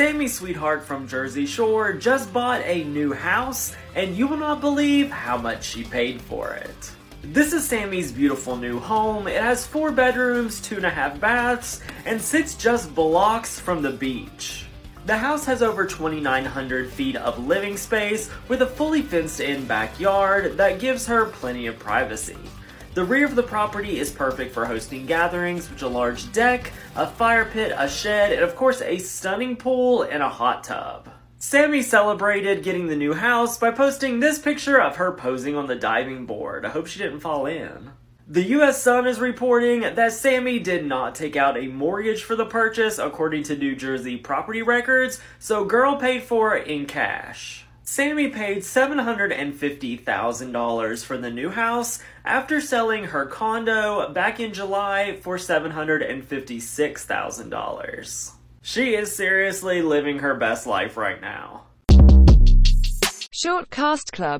Sammi Sweetheart from Jersey Shore just bought a new house, and you will not believe how much she paid for it. This is Sammi's beautiful new home. It has four bedrooms, two and a half baths, and sits just blocks from the beach. The house has over 2,900 feet of living space with a fully fenced in backyard that gives her plenty of privacy. The rear of the property is perfect for hosting gatherings with a large deck, a fire pit, a shed, and of course a stunning pool and a hot tub. Sammi celebrated getting the new house by posting this picture of her posing on the diving board. I hope she didn't fall in. The US Sun is reporting that Sammi did not take out a mortgage for the purchase according to New Jersey property records, so girl paid for it in cash. Sammi paid $750,000 for the new house after selling her condo back in July for $756,000. She is seriously living her best life right now. Short Cast Club